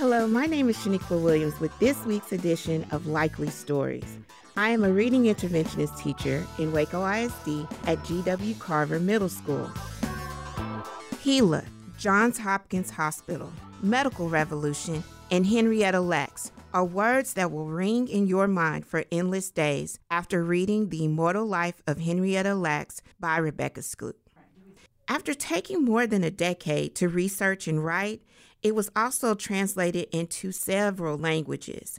Hello, my name is Shaniqua Williams with this week's edition of Likely Stories. I am a reading interventionist teacher in Waco ISD at G.W. Carver Middle School. HeLa, Johns Hopkins Hospital, Medical Revolution, and Henrietta Lacks are words that will ring in your mind for endless days after reading The Immortal Life of Henrietta Lacks by Rebecca Skloot. After taking more than a decade to research and write, it was also translated into several languages.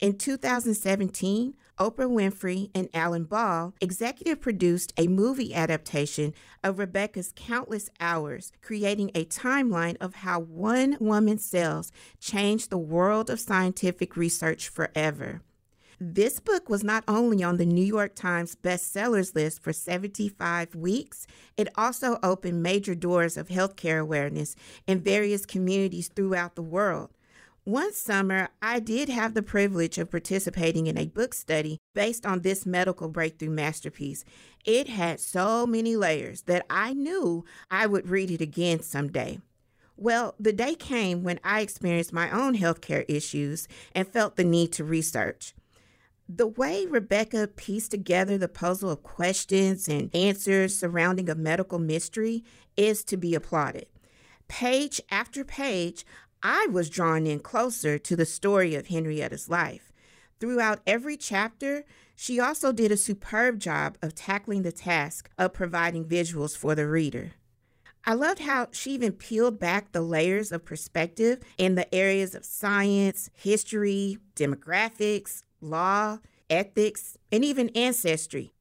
In 2017, Oprah Winfrey and Alan Ball executive produced a movie adaptation of Rebecca's countless hours, creating a timeline of how one woman's cells changed the world of scientific research forever. This book was not only on the New York Times bestsellers list for 75 weeks, it also opened major doors of healthcare awareness in various communities throughout the world. One summer, I did have the privilege of participating in a book study based on this medical breakthrough masterpiece. It had so many layers that I knew I would read it again someday. Well, the day came when I experienced my own healthcare issues and felt the need to research. The way Rebecca pieced together the puzzle of questions and answers surrounding a medical mystery is to be applauded. Page after page, I was drawn in closer to the story of Henrietta's life. Throughout every chapter, she also did a superb job of tackling the task of providing visuals for the reader. I loved how she even peeled back the layers of perspective in the areas of science, history, demographics, law, ethics, and even ancestry.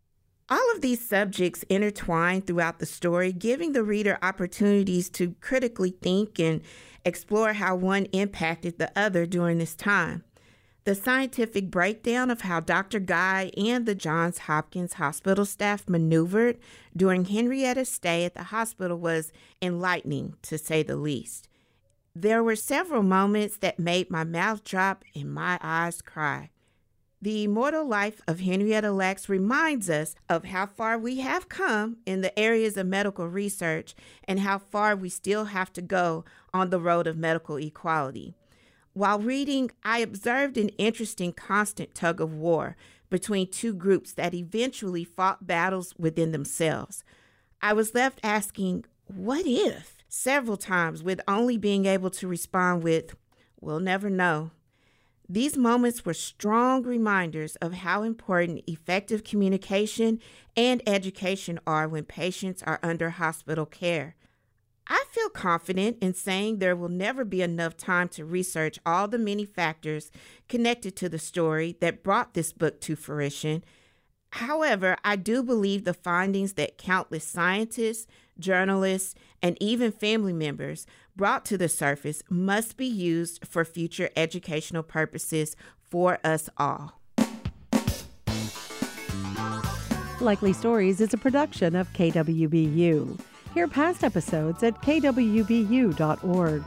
All of these subjects intertwine throughout the story, giving the reader opportunities to critically think and explore how one impacted the other during this time. The scientific breakdown of how Dr. Gey and the Johns Hopkins hospital staff maneuvered during Henrietta's stay at the hospital was enlightening, to say the least. There were several moments that made my mouth drop and my eyes cry. The immortal life of Henrietta Lacks reminds us of how far we have come in the areas of medical research and how far we still have to go on the road of medical equality. While reading, I observed an interesting constant tug of war between two groups that eventually fought battles within themselves. I was left asking, what if? several times, with only being able to respond with, we'll never know. These moments were strong reminders of how important effective communication and education are when patients are under hospital care. I feel confident in saying there will never be enough time to research all the many factors connected to the story that brought this book to fruition. However, I do believe the findings that countless scientists, journalists, and even family members brought to the surface must be used for future educational purposes for us all. Likely Stories is a production of KWBU. Hear past episodes at kwbu.org.